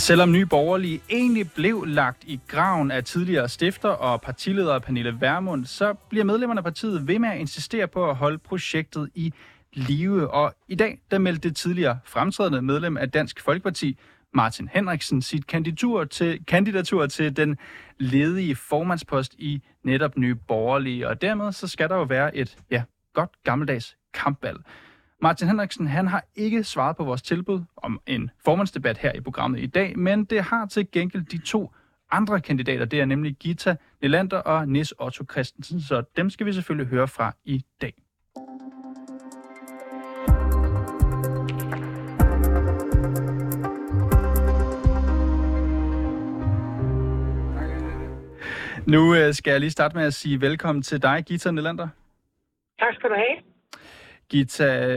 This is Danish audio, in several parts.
Selvom Nye Borgerlige egentlig blev lagt i graven af tidligere stifter og partileder Pernille Vermund, så bliver medlemmerne af partiet ved med at insistere på at holde projektet i live. Og i dag, der meldte det tidligere fremtrædende medlem af Dansk Folkeparti, Martin Henriksen, sit kandidatur til, kandidatur til den ledige formandspost i netop Nye Borgerlige. Og dermed så skal der jo være et ja, godt gammeldags kampvalg. Martin Henriksen han har ikke svaret på vores tilbud om en formandsdebat her i programmet i dag, men det har til gengæld de to andre kandidater. Det er nemlig Gita Nelander og Nis Otto Christensen, så dem skal vi selvfølgelig høre fra i dag. Nu øh, skal jeg lige starte med at sige velkommen til dig, Gita Nelander. Tak skal du have. Gita,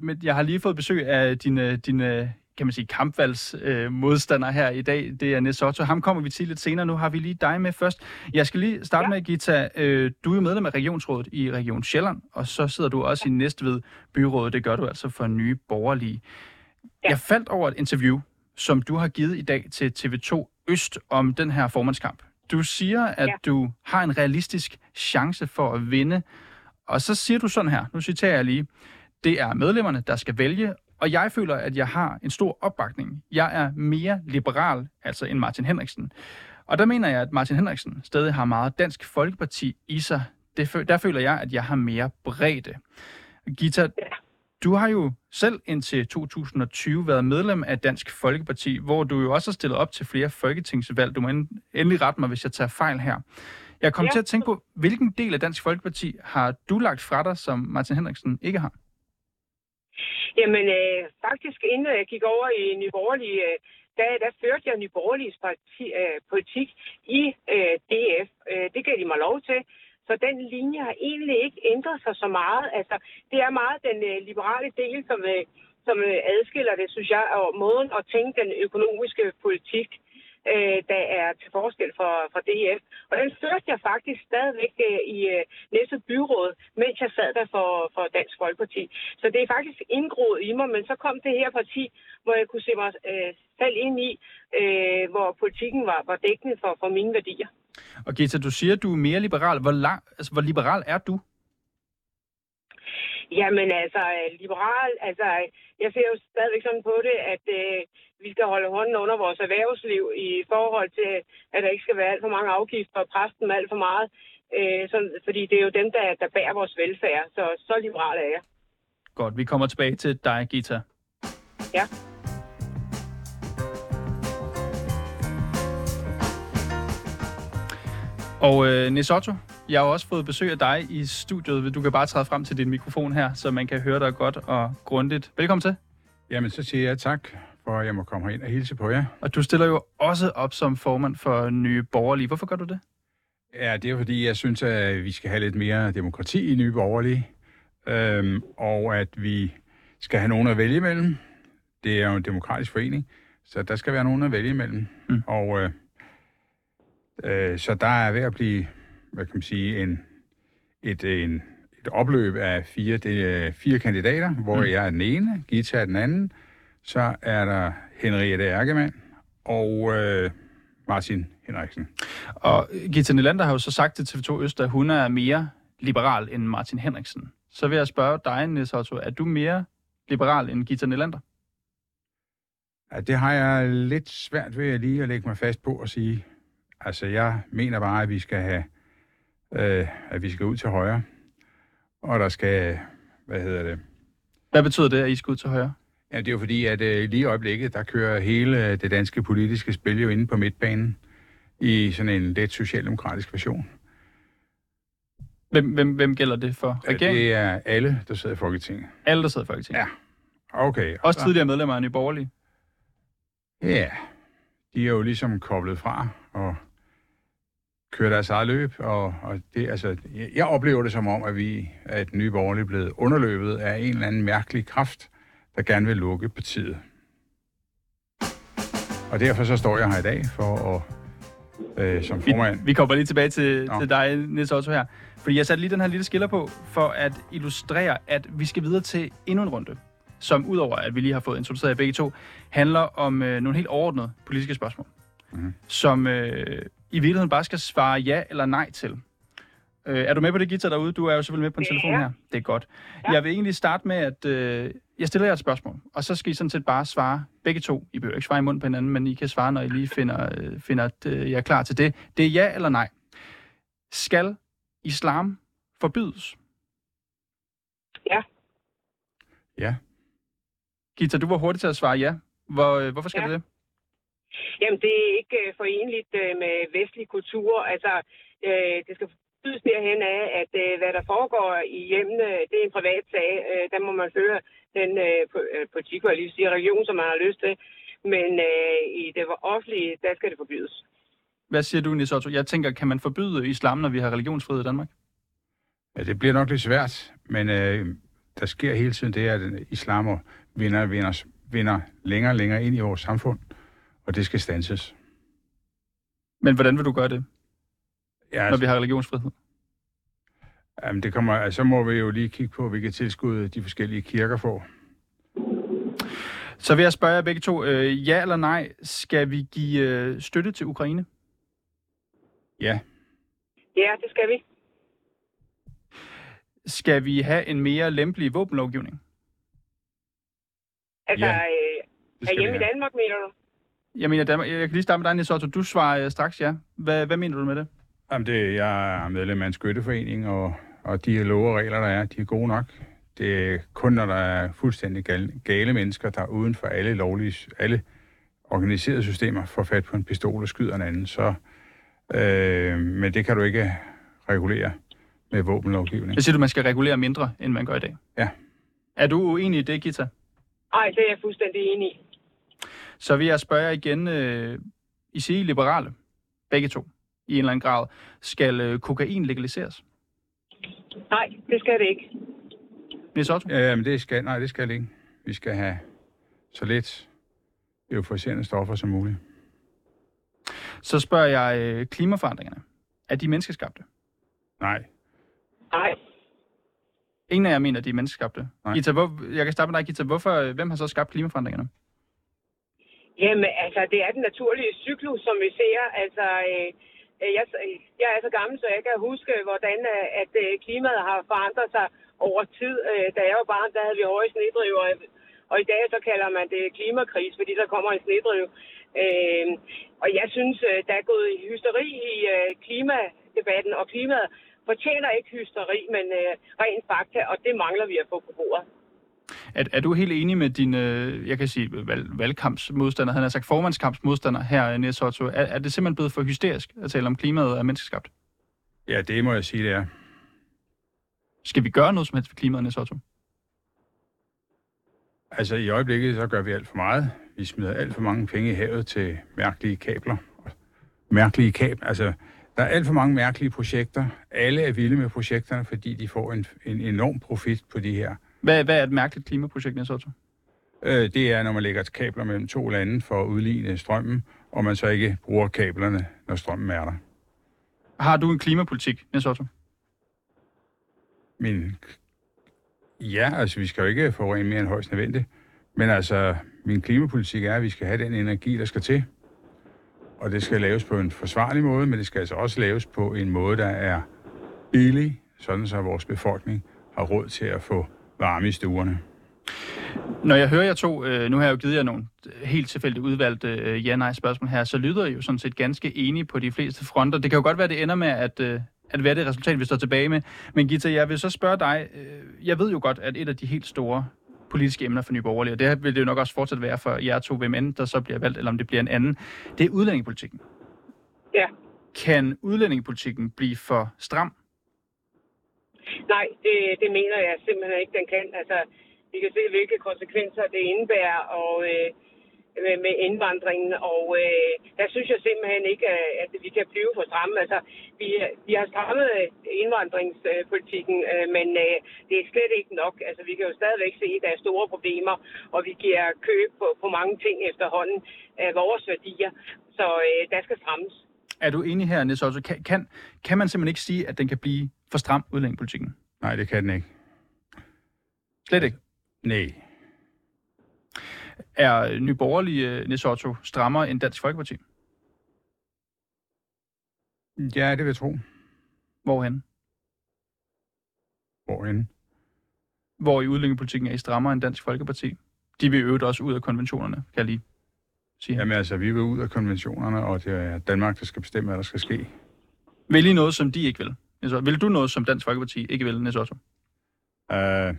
men jeg har lige fået besøg af dine, dine kan man sige, kampvalgsmodstander øh, her i dag. Det er Nesotto. Ham kommer vi til lidt senere. Nu har vi lige dig med først. Jeg skal lige starte ja. med, Gita. Øh, du er jo medlem af Regionsrådet i Region Sjælland, og så sidder du også i Næstved Byrådet. Det gør du altså for nye borgerlige. Ja. Jeg faldt over et interview, som du har givet i dag til TV2 Øst om den her formandskamp. Du siger, at ja. du har en realistisk chance for at vinde. Og så siger du sådan her, nu citerer jeg lige, det er medlemmerne, der skal vælge, og jeg føler, at jeg har en stor opbakning. Jeg er mere liberal, altså end Martin Henriksen. Og der mener jeg, at Martin Henriksen stadig har meget Dansk Folkeparti i sig. Det, der føler jeg, at jeg har mere bredde. Gita, du har jo selv indtil 2020 været medlem af Dansk Folkeparti, hvor du jo også har stillet op til flere folketingsvalg. Du må endelig rette mig, hvis jeg tager fejl her. Jeg kom ja. til at tænke på, hvilken del af Dansk Folkeparti har du lagt fra dig, som Martin Henriksen ikke har? Jamen, øh, faktisk inden jeg gik over i Nye Borgerlige, øh, der, der førte jeg Nye Borgerliges parti, øh, politik i øh, DF. Øh, det gav de mig lov til. Så den linje har egentlig ikke ændret sig så meget. Altså, det er meget den øh, liberale del, som, øh, som øh, adskiller det, synes jeg, og måden at tænke den økonomiske politik øh, der er til forskel for, for DF. Og den førte jeg faktisk stadigvæk øh, i øh, næste byråd, mens jeg sad der for, for Dansk Folkeparti. Så det er faktisk indgroet i mig, men så kom det her parti, hvor jeg kunne se mig øh, selv ind i, øh, hvor politikken var, var dækkende for, for mine værdier. Og Gita, du siger, at du er mere liberal. Hvor, lang, altså, hvor liberal er du? Jamen altså, liberal, altså, jeg ser jo stadigvæk sådan på det, at øh, vi skal holde hånden under vores erhvervsliv i forhold til, at der ikke skal være alt for mange afgifter og presse dem alt for meget. Øh, sådan, fordi det er jo dem, der, der bærer vores velfærd. Så, så liberal er jeg. Godt, vi kommer tilbage til dig, Gita. Ja. Og øh, Nesotto, jeg har også fået besøg af dig i studiet. Du kan bare træde frem til din mikrofon her, så man kan høre dig godt og grundigt. Velkommen til. Jamen, så siger jeg tak for, at jeg må komme ind og hilse på jer. Og du stiller jo også op som formand for Nye Borgerlige. Hvorfor gør du det? Ja, det er fordi, jeg synes, at vi skal have lidt mere demokrati i Nye Borgerlige. Øhm, og at vi skal have nogen at vælge imellem. Det er jo en demokratisk forening, så der skal være nogen at vælge imellem. Mm. Og øh, øh, så der er ved at blive, hvad kan man sige, en, et, en, et opløb af fire, det er fire kandidater, hvor mm. jeg er den ene, Gita er den anden, så er der Henriette Erkemann og øh, Martin Henriksen. Og Gita Nylander har jo så sagt til TV2 Øst, at hun er mere liberal end Martin Henriksen. Så vil jeg spørge dig, Niels Otto, er du mere liberal end Gita Nylander? Ja, det har jeg lidt svært ved at lige at lægge mig fast på at sige. Altså, jeg mener bare, at vi skal have, øh, at vi skal ud til højre. Og der skal, hvad hedder det? Hvad betyder det, at I skal ud til højre? Ja, det er jo fordi, at øh, lige i øjeblikket, der kører hele øh, det danske politiske spil jo inde på midtbanen i sådan en let socialdemokratisk version. Hvem, hvem, hvem gælder det for? Regeringen? Det er alle, der sidder i Folketinget. Alle, der sidder i Folketinget? Ja. Okay. Også så... tidligere medlemmer af Nye Borgerlige? Ja. De er jo ligesom koblet fra og kører deres eget løb, og, og det, altså, jeg, jeg oplever det som om, at vi, at Nye Borgerlige er blevet underløbet af en eller anden mærkelig kraft, der gerne vil lukke partiet. Og derfor så står jeg her i dag for at øh, som formand. Vi, vi kommer lige tilbage til, til dig, Niels Otto her. Fordi jeg satte lige den her lille skiller på, for at illustrere, at vi skal videre til endnu en runde. som udover at vi lige har fået introduceret jer begge to, handler om øh, nogle helt overordnede politiske spørgsmål, Mhm. som øh, i virkeligheden bare skal svare ja eller nej til. Øh, er du med på det, Gita, derude? Du er jo selvfølgelig med på en Ja. telefon her. Det er godt. Ja. Jeg vil egentlig starte med, at øh, jeg stiller jer et spørgsmål, og så skal I sådan set bare svare begge to. I behøver ikke svare i munden på hinanden, men I kan svare, når I lige finder, øh, finder at øh, jeg er klar til det. Det er ja eller nej. Skal islam forbydes? Ja. Ja. Gita, du var hurtig til at svare ja. Hvor, øh, hvorfor skal Ja. det det? Jamen, det er ikke øh, forenligt øh, med vestlig kultur. Altså, øh, det skal forbydes derhen af, at øh, hvad der foregår i hjemmene, det er en privat sag. Øh, der må man føre den øh, po- øh, politik, og lige sige religion, som man har lyst til. Men øh, i det offentlige, der skal det forbydes. Hvad siger du, Nisotto? Jeg tænker, kan man forbyde islam, når vi har religionsfrihed i Danmark? Ja, det bliver nok lidt svært, men øh, der sker hele tiden det, at islamer vinder, vinder, vinder længere og længere ind i vores samfund, og det skal stanses. Men hvordan vil du gøre det, Ja, når altså, vi har religionsfrihed? jamen, det kommer, altså, så må vi jo lige kigge på, hvilke tilskud de forskellige kirker får. Så vil jeg spørge jer begge to, øh, ja eller nej, skal vi give øh, støtte til Ukraine? Ja, Ja, det skal vi. Skal vi have en mere lempelig våbenlovgivning? Altså, Ja, øh, det skal vi hjemme i. Danmark, mener du? Jeg mener, Danmark, jeg kan lige starte med dig, Nisotto. Du svarer øh, straks ja. Hvad, hvad mener du med det? Jamen, det, jeg er medlem af en skytteforening, og, og de love og regler, der er, de er gode nok. Det er kun, når der er fuldstændig gale, gale mennesker, der uden for alle lovlige, alle organiserede systemer får fat på en pistol og skyder en anden. Så, øh, men det kan du ikke regulere med våbenlovgivning. Jeg siger du, man skal regulere mindre, end man gør i dag. Ja. Er du uenig i det, Gita? Nej, det er jeg fuldstændig enig i. Så vil jeg spørge jer igen. Øh, I siger I er liberale, begge to, i en eller anden grad. Skal øh, kokain legaliseres? Nej, det skal det ikke. Nisotto? Ja, men det skal, nej, det skal det ikke. Vi skal have så lidt euforiserende stoffer som muligt. Så spørger jeg øh, klimaforandringerne. Er de menneskeskabte? Nej, Nej, Ingen af jer mener, at de er menneskeskabte. Nej. Gita, hvor, jeg kan starte med dig, Gita. Hvorfor, øh, hvem har så skabt klimaforandringerne? Jamen, altså, det er den naturlige cyklus, som vi ser. Altså, øh, øh jeg, jeg er så gammel, så jeg kan huske, hvordan øh, at øh, klimaet har forandret sig over tid. Øh, Da jeg var barn, der havde vi høje snedriver, og i dag så kalder man det klimakris, fordi der kommer en snedriv. Øh, og jeg synes, der er gået hysteri i øh, klimadebatten, og klimaet fortjener ikke hysteri, men øh, rent fakta, og det mangler vi at få på bordet. Er, er du helt enig med din, øh, jeg kan sige, valg, valgkampsmodstander, han har sagt formandskampsmodstander her, Niels Otto. Er, er det simpelthen blevet for hysterisk at tale om klimaet er menneskeskabt? ja, det må jeg sige, det er. Skal vi gøre noget som helst for klimaet, Niels Otto? Altså i øjeblikket, så gør vi alt for meget. Vi smider alt for mange penge i havet til mærkelige kabler. Mærkelige kab, altså der er alt for mange mærkelige projekter. Alle er vilde med projekterne, fordi de får en, en enorm profit på de her. Hvad, hvad er et mærkeligt klimaprojekt, Niels Otto? Øh, det er, når man lægger kabler mellem to lande for at udligne strømmen, og man så ikke bruger kablerne, når strømmen er der. Har du en klimapolitik, Niels Otto? Men ja, altså vi skal jo ikke forurene mere end højst nødvendigt. Men altså, min klimapolitik er, at vi skal have den energi, der skal til. Og det skal laves på en forsvarlig måde, men det skal altså også laves på en måde, der er billig, sådan så vores befolkning har råd til at få varme i stuerne. Når jeg hører jer to, øh, nu har jeg jo givet jer nogle helt tilfældigt udvalgte øh, ja-nej-spørgsmål her, så lyder I jo sådan set ganske enige på de fleste fronter. Det kan jo godt være, at det ender med at, øh, at være det resultat, vi står tilbage med. Men Gita, jeg vil så spørge dig, jeg ved jo godt, at et af de helt store politiske emner for Nye Borgerlige, og det vil det jo nok også fortsat være for jer to, hvem end der så bliver valgt, eller om det bliver en anden, det er udlændingepolitikken. Ja. Kan udlændingepolitikken blive for stram? Nej, det, det mener jeg simpelthen ikke, den kan. Altså, vi kan se, hvilke konsekvenser det indebærer og, øh, med, med indvandringen, og øh, der synes jeg simpelthen ikke, at vi kan blive for stramme. Altså, vi, vi har strammet øh, indvandringspolitikken, øh, men øh, det er slet ikke nok. Altså, vi kan jo stadigvæk se, at der er store problemer, og vi giver køb på, på mange ting efterhånden af vores værdier, så øh, der skal strammes. Er du enig her, Niels Otto? Kan, kan, kan man simpelthen ikke sige, at den kan blive for stram, udlændingepolitikken? Nej, det kan den ikke. Slet ikke. Nej. Er nyborgerlige øh, Nesotto strammere end Dansk Folkeparti? Ja, det vil jeg tro. Hvorhen? Hvorhen? Hvor i udlændingepolitikken er I strammere end Dansk Folkeparti? De vil øvrigt også ud af konventionerne, kan jeg lige sige. Jamen altså, vi vil ud af konventionerne, og det er Danmark, der skal bestemme, hvad der skal ske. Vil I noget, som de ikke vil? Altså, vil du noget, som Dansk Folkeparti ikke vil, Nesotto? Uh,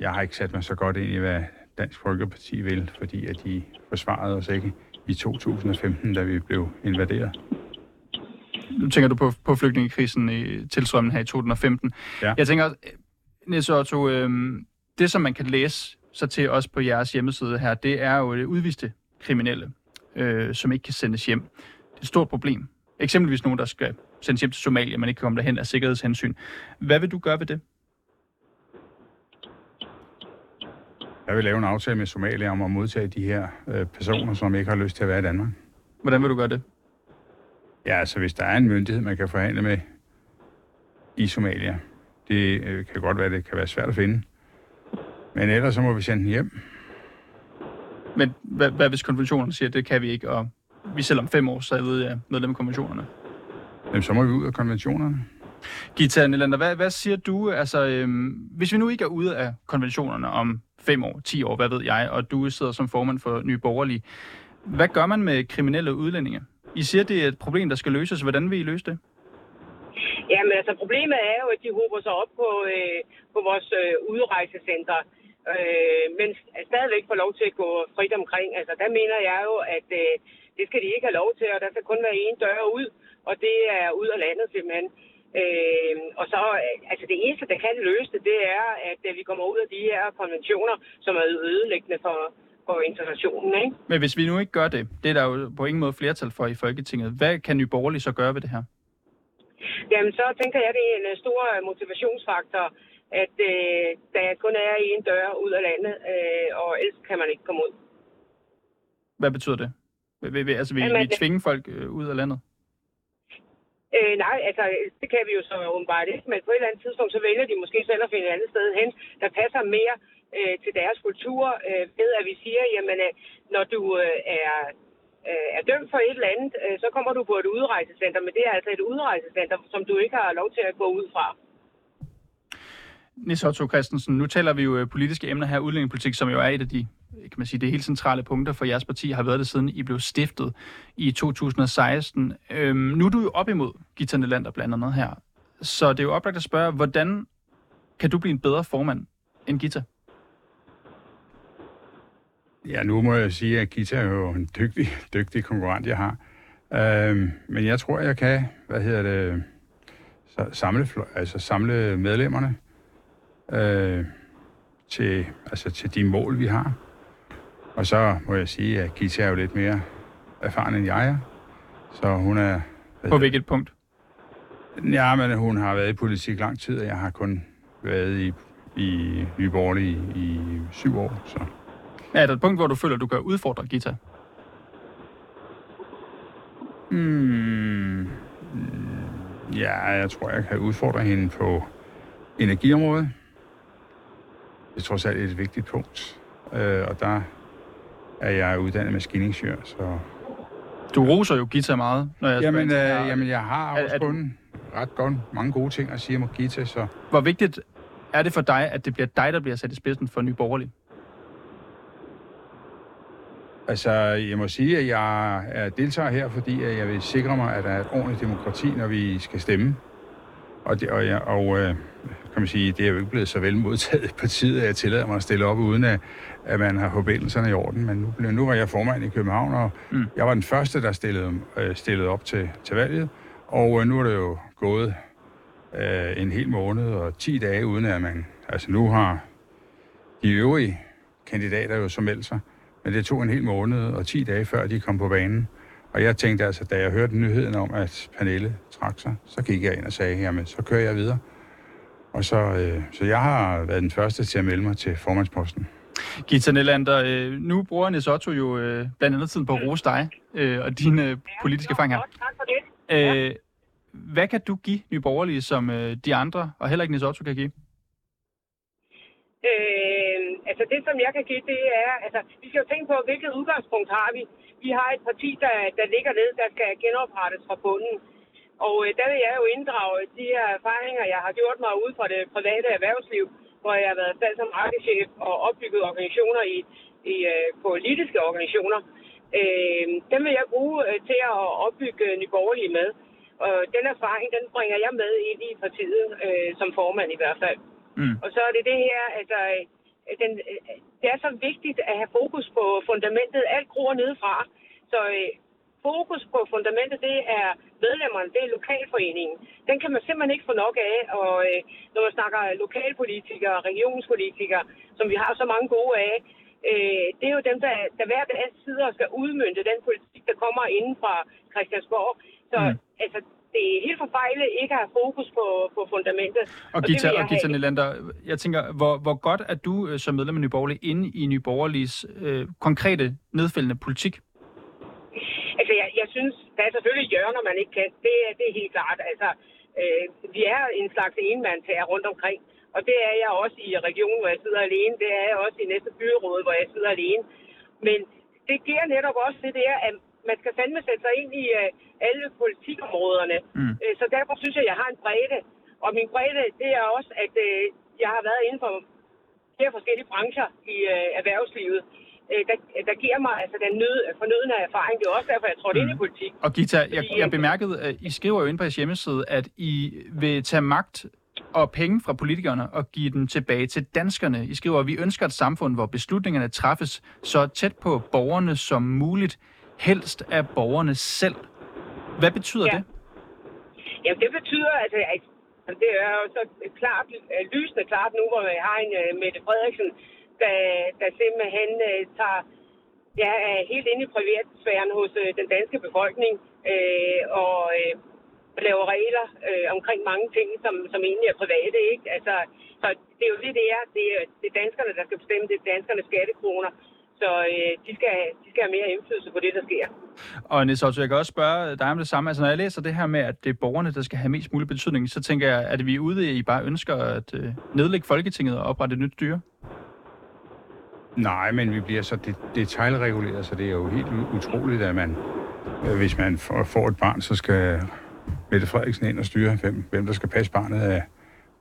jeg har ikke sat mig så godt ind i, hvad Dansk Folkeparti vil, fordi at de forsvarede os ikke i 2015, da vi blev invaderet. Nu tænker du på, på flygtningekrisen i tilstrømmen her i 2015. Ja. Jeg tænker, Niels Otto, øh, det som man kan læse sig til også på jeres hjemmeside her, det er jo det udviste kriminelle, øh, som ikke kan sendes hjem. Det er et stort problem. Eksempelvis nogen, der skal sendes hjem til Somalia, men ikke kan komme derhen af sikkerhedshensyn. Hvad vil du gøre ved det? Jeg vil lave en aftale med Somalia om at modtage de her øh, personer, som ikke har lyst til at være i Danmark. Hvordan vil du gøre det? Ja, altså hvis der er en myndighed, man kan forhandle med i Somalia, det øh, kan godt være, det kan være svært at finde. Men ellers så må vi sende den hjem. Men hvad, hvad hvis konventionerne siger, at det kan vi ikke, og vi selv om fem år, så er medlem af konventionerne? Jamen, så må vi ud af konventionerne. Gita Nylander, hvad, hvad siger du? Altså, øhm, hvis vi nu ikke er ude af konventionerne om fem år, ti år, hvad ved jeg, og du sidder som formand for Nye Borgerlige, hvad gør man med kriminelle udlændinge? I siger, det er et problem, der skal løses. Hvordan vil I løse det? Jamen altså, problemet er jo, at de hober sig op på, øh, på vores øh, udrejsecenter, øh, men stadigvæk får lov til at gå frit omkring. Altså, der mener jeg jo, at øh, det skal de ikke have lov til, og der skal kun være en dør ud, og det er ud af landet simpelthen. Øh, og så, øh, altså det eneste, der kan løse det, det er, at øh, vi kommer ud af de her konventioner, som er ødelæggende for, for integrationen. Ikke? Men hvis vi nu ikke gør det, det er der jo på ingen måde flertal for i Folketinget, hvad kan Nye Borgerlige så gøre ved det her? Jamen, så tænker jeg, at det er en stor motivationsfaktor, at øh, der kun er en dør ud af landet, øh, og ellers kan man ikke komme ud. Hvad betyder det? Vil, vil, altså, vil, Jamen, vil I tvinge folk øh, ud af landet? Øh, nej, altså det kan vi jo så åbenbart ikke, men på et eller andet tidspunkt, så vælger de måske selv at finde et andet sted hen, der passer mere øh, til deres kultur, øh, ved at vi siger, jamen øh, når du øh, er, øh, er dømt for et eller andet, øh, så kommer du på et udrejsecenter, men det er altså et udrejsecenter, som du ikke har lov til at gå ud fra. Nis Otto Christensen, nu taler vi jo politiske emner her, udlændingepolitik, som jo er et af de, kan man sige, det helt centrale punkter for jeres parti, har været det siden I blev stiftet i 2016. Øhm, nu er du jo op imod Gita Nelander blandt andet her, så det er jo oplagt at spørge, hvordan kan du blive en bedre formand end Gita? Ja, nu må jeg sige, at Gita er jo en dygtig, dygtig konkurrent, jeg har. Øhm, men jeg tror, jeg kan, hvad hedder det, så samle, altså samle medlemmerne øh, til, altså til de mål, vi har. Og så må jeg sige, at Gita er jo lidt mere erfaren, end jeg er. Så hun er... På hvilket punkt? Ja, men hun har været i politik lang tid, og jeg har kun været i, i Nye Borgerlige i, i syv år. Så Er der et punkt, hvor du føler, du kan udfordre Gita? Hmm. Ja, jeg tror, jeg kan udfordre hende på energiområdet. Det er trods alt et vigtigt punkt. Øh, og der er jeg uddannet maskiningeniør, så... Du roser jo Gita meget, når jeg Jamen, øh, jamen jeg har Er- også er kun ret godt mange gode ting at sige om Gita, så... Hvor vigtigt er det for dig, at det bliver dig, der bliver sat i spidsen for Nye Borgerlige? Altså, jeg må sige, at jeg er deltager her, fordi at jeg vil sikre mig, at der er et ordentligt demokrati, når vi skal stemme. Og, det, og, jeg, og øh, kan man sige, det er jo ikke blevet så vel modtaget i partiet, at jeg tillader mig at stille op, uden at, at man har forbindelserne i orden. Men nu, blev- nu var jeg formand i København, og Mm. jeg var den første, der stillede, øh, stillede op til, til valget. Og øh, nu er det jo gået øh, en hel måned og 10 dage, uden at man... Altså nu har de øvrige kandidater jo så meldt sig. Men det tog en hel måned og 10 dage, før de kom på banen. Og jeg tænkte altså, da jeg hørte nyheden om, at Pernille trak sig, så gik jeg ind og sagde, jamen, så kører jeg videre. Og så, øh, så jeg har været den første til at melde mig til formandsposten. Gita Nylander, øh, nu bruger Nis Otto jo øh, blandt andet tiden på at rose dig øh, og dine øh, politiske her. Øh, hvad kan du give Nye Borgerlige, som øh, de andre, og heller ikke Nis Otto kan give? Øh, altså det, som jeg kan give, det er, altså vi skal jo tænke på, hvilket udgangspunkt har vi. Vi har et parti, der, der ligger ned, der skal genoprettes fra bunden. Og øh, der vil jeg jo inddrage de her erfaringer, jeg har gjort mig ude fra det private erhvervsliv, hvor jeg har været salgs- og markedschef og opbygget organisationer i, i øh, politiske organisationer. Øh, dem vil jeg bruge øh, til at opbygge Nyborgerlige med. Og den erfaring, den bringer jeg med ind i partiet, øh, som formand i hvert fald. Mm. Og så er det det her, altså, øh, den, øh, det er så vigtigt at have fokus på fundamentet. Alt gror nedefra. Så øh, fokus på fundamentet, det er medlemmerne, det er lokalforeningen. Den kan man simpelthen ikke få nok af. Og øh, når man snakker lokalpolitikere, regionspolitikere, som vi har så mange gode af, øh, det er jo dem, der, der hver dag sidder og skal udmynde den politik, der kommer inden fra Christiansborg. Så Mm. mm. altså, det er helt forfejlet ikke at have fokus på, på fundamentet. Og Gita, jeg og Gita. Nylander, jeg tænker, hvor, hvor godt er du øh, som medlem af Nye Borgerlige inde i Nye Borgerliges øh, konkrete, nedfældende politik? Altså, jeg, jeg synes, der er selvfølgelig hjørner, man ikke kan. Det, er- det er helt klart. Altså, øh, vi er en slags enmandtager rundt omkring. Og det er jeg også i regionen, hvor jeg sidder alene. Det er jeg også i næste byråd, hvor jeg sidder alene. Men det giver netop også det der, at man skal fandme sætte sig ind i øh, alle politikområderne. Mm. Øh, så derfor synes jeg, at jeg har en bredde. Og min bredde, det er også, at øh, jeg har været inden for flere forskellige brancher i øh, erhvervslivet. Øh, der, der giver mig altså den nød, fornødende erfaring. Det er også derfor, jeg trådte mm. ind i politik. Og Gita, jeg, Fordi, jeg øh, bemærkede, at I skriver jo ind på jeres hjemmeside, at I vil tage magt og penge fra politikerne og give dem tilbage til danskerne. I skriver, at vi ønsker et samfund, hvor beslutningerne træffes så tæt på borgerne som muligt, helst af borgerne selv. Hvad betyder Ja. det? Jamen, det betyder, altså, at at det er jo så klart, øh, lysende klart nu, hvor vi har en uh, Mette Frederiksen, der, der simpelthen uh, tager ja, er helt inde i privatsfæren hos den danske befolkning uh, og uh, laver regler uh, omkring mange ting, som, som egentlig er private. Ikke? Altså, så det er jo det, det er. Det er, det er danskerne, der skal bestemme. Det er danskernes skattekroner. Så øh, de, skal, de skal have mere indflydelse på det, der sker. Og Niels Otto, jeg kan også spørge dig om det samme. Altså, når jeg læser det her med, at det er borgerne, der skal have mest mulig betydning, så tænker jeg, at vi er ude i, at I bare ønsker at øh, nedlægge Folketinget og oprette et nyt styre? Nej, men vi bliver så det, detaljreguleret, så det er jo helt utroligt, at man, hvis man får, får et barn, så skal Mette Frederiksen ind og styre, hvem, hvem der skal passe barnet af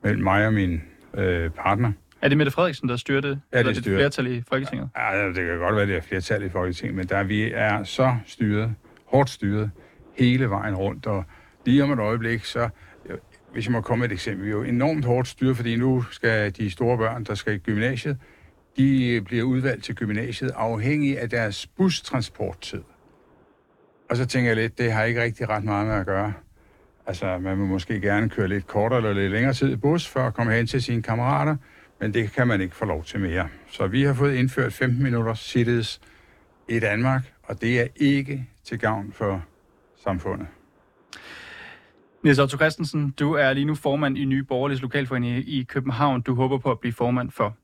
mellem mig og min øh, partner. Er det Mette Frederiksen, der styrer det? Ja, det er det styrer. et flertal i Folketinget? Ja, det kan godt være, det er flertal i Folketinget, men der vi er så styret, hårdt styret, hele vejen rundt, og lige om et øjeblik, så hvis jeg må komme med et eksempel, vi er jo enormt hårdt styret, fordi nu skal de store børn, der skal i gymnasiet, de bliver udvalgt til gymnasiet afhængig af deres bustransporttid. Og så tænker jeg lidt, det har ikke rigtig ret meget med at gøre. Altså, man vil måske gerne køre lidt kortere eller lidt længere tid i bus, for at komme hen til sine kammerater, men det kan man ikke få lov til mere. Så vi har fået indført 15 minutter cities i Danmark, og det er ikke til gavn for samfundet. Niels Otto Christensen, du er lige nu formand i Nye Borgerliges Lokalforening i København. Du håber på at blive formand for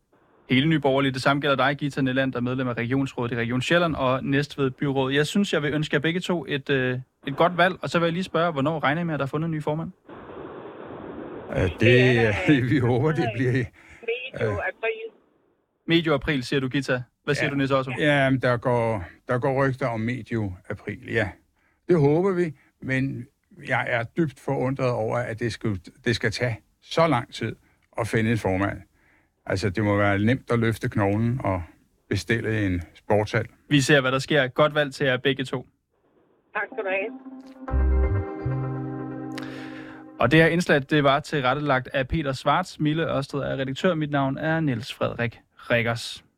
hele Nye Borgerlige. Det samme gælder dig, Gita Nelland, der er medlem af Regionsrådet i Region Sjælland og Næstved Byråd. Jeg synes, jeg vil ønske jer begge to et, øh, et godt valg, og så vil jeg lige spørge, hvornår regner I med, at der er fundet en ny formand? Det, vi håber, det bliver... Medio Øh. april. Medio april, siger du, Gita. Hvad siger Ja. du, Niels Otto? Ja, der går, der går rygter om medio april, ja. Det håber vi, men jeg er dybt forundret over, at det skal, det skal tage så lang tid at finde en formand. Altså, det må være nemt at løfte knoglen og bestille en sportshal. Vi ser, hvad der sker. Godt valg til jer begge to. Tak skal du have. Og det her indslag, det var tilrettelagt af Peter Svarts. Mille Ørsted er redaktør. Mit navn er Niels Frederik Rikkers.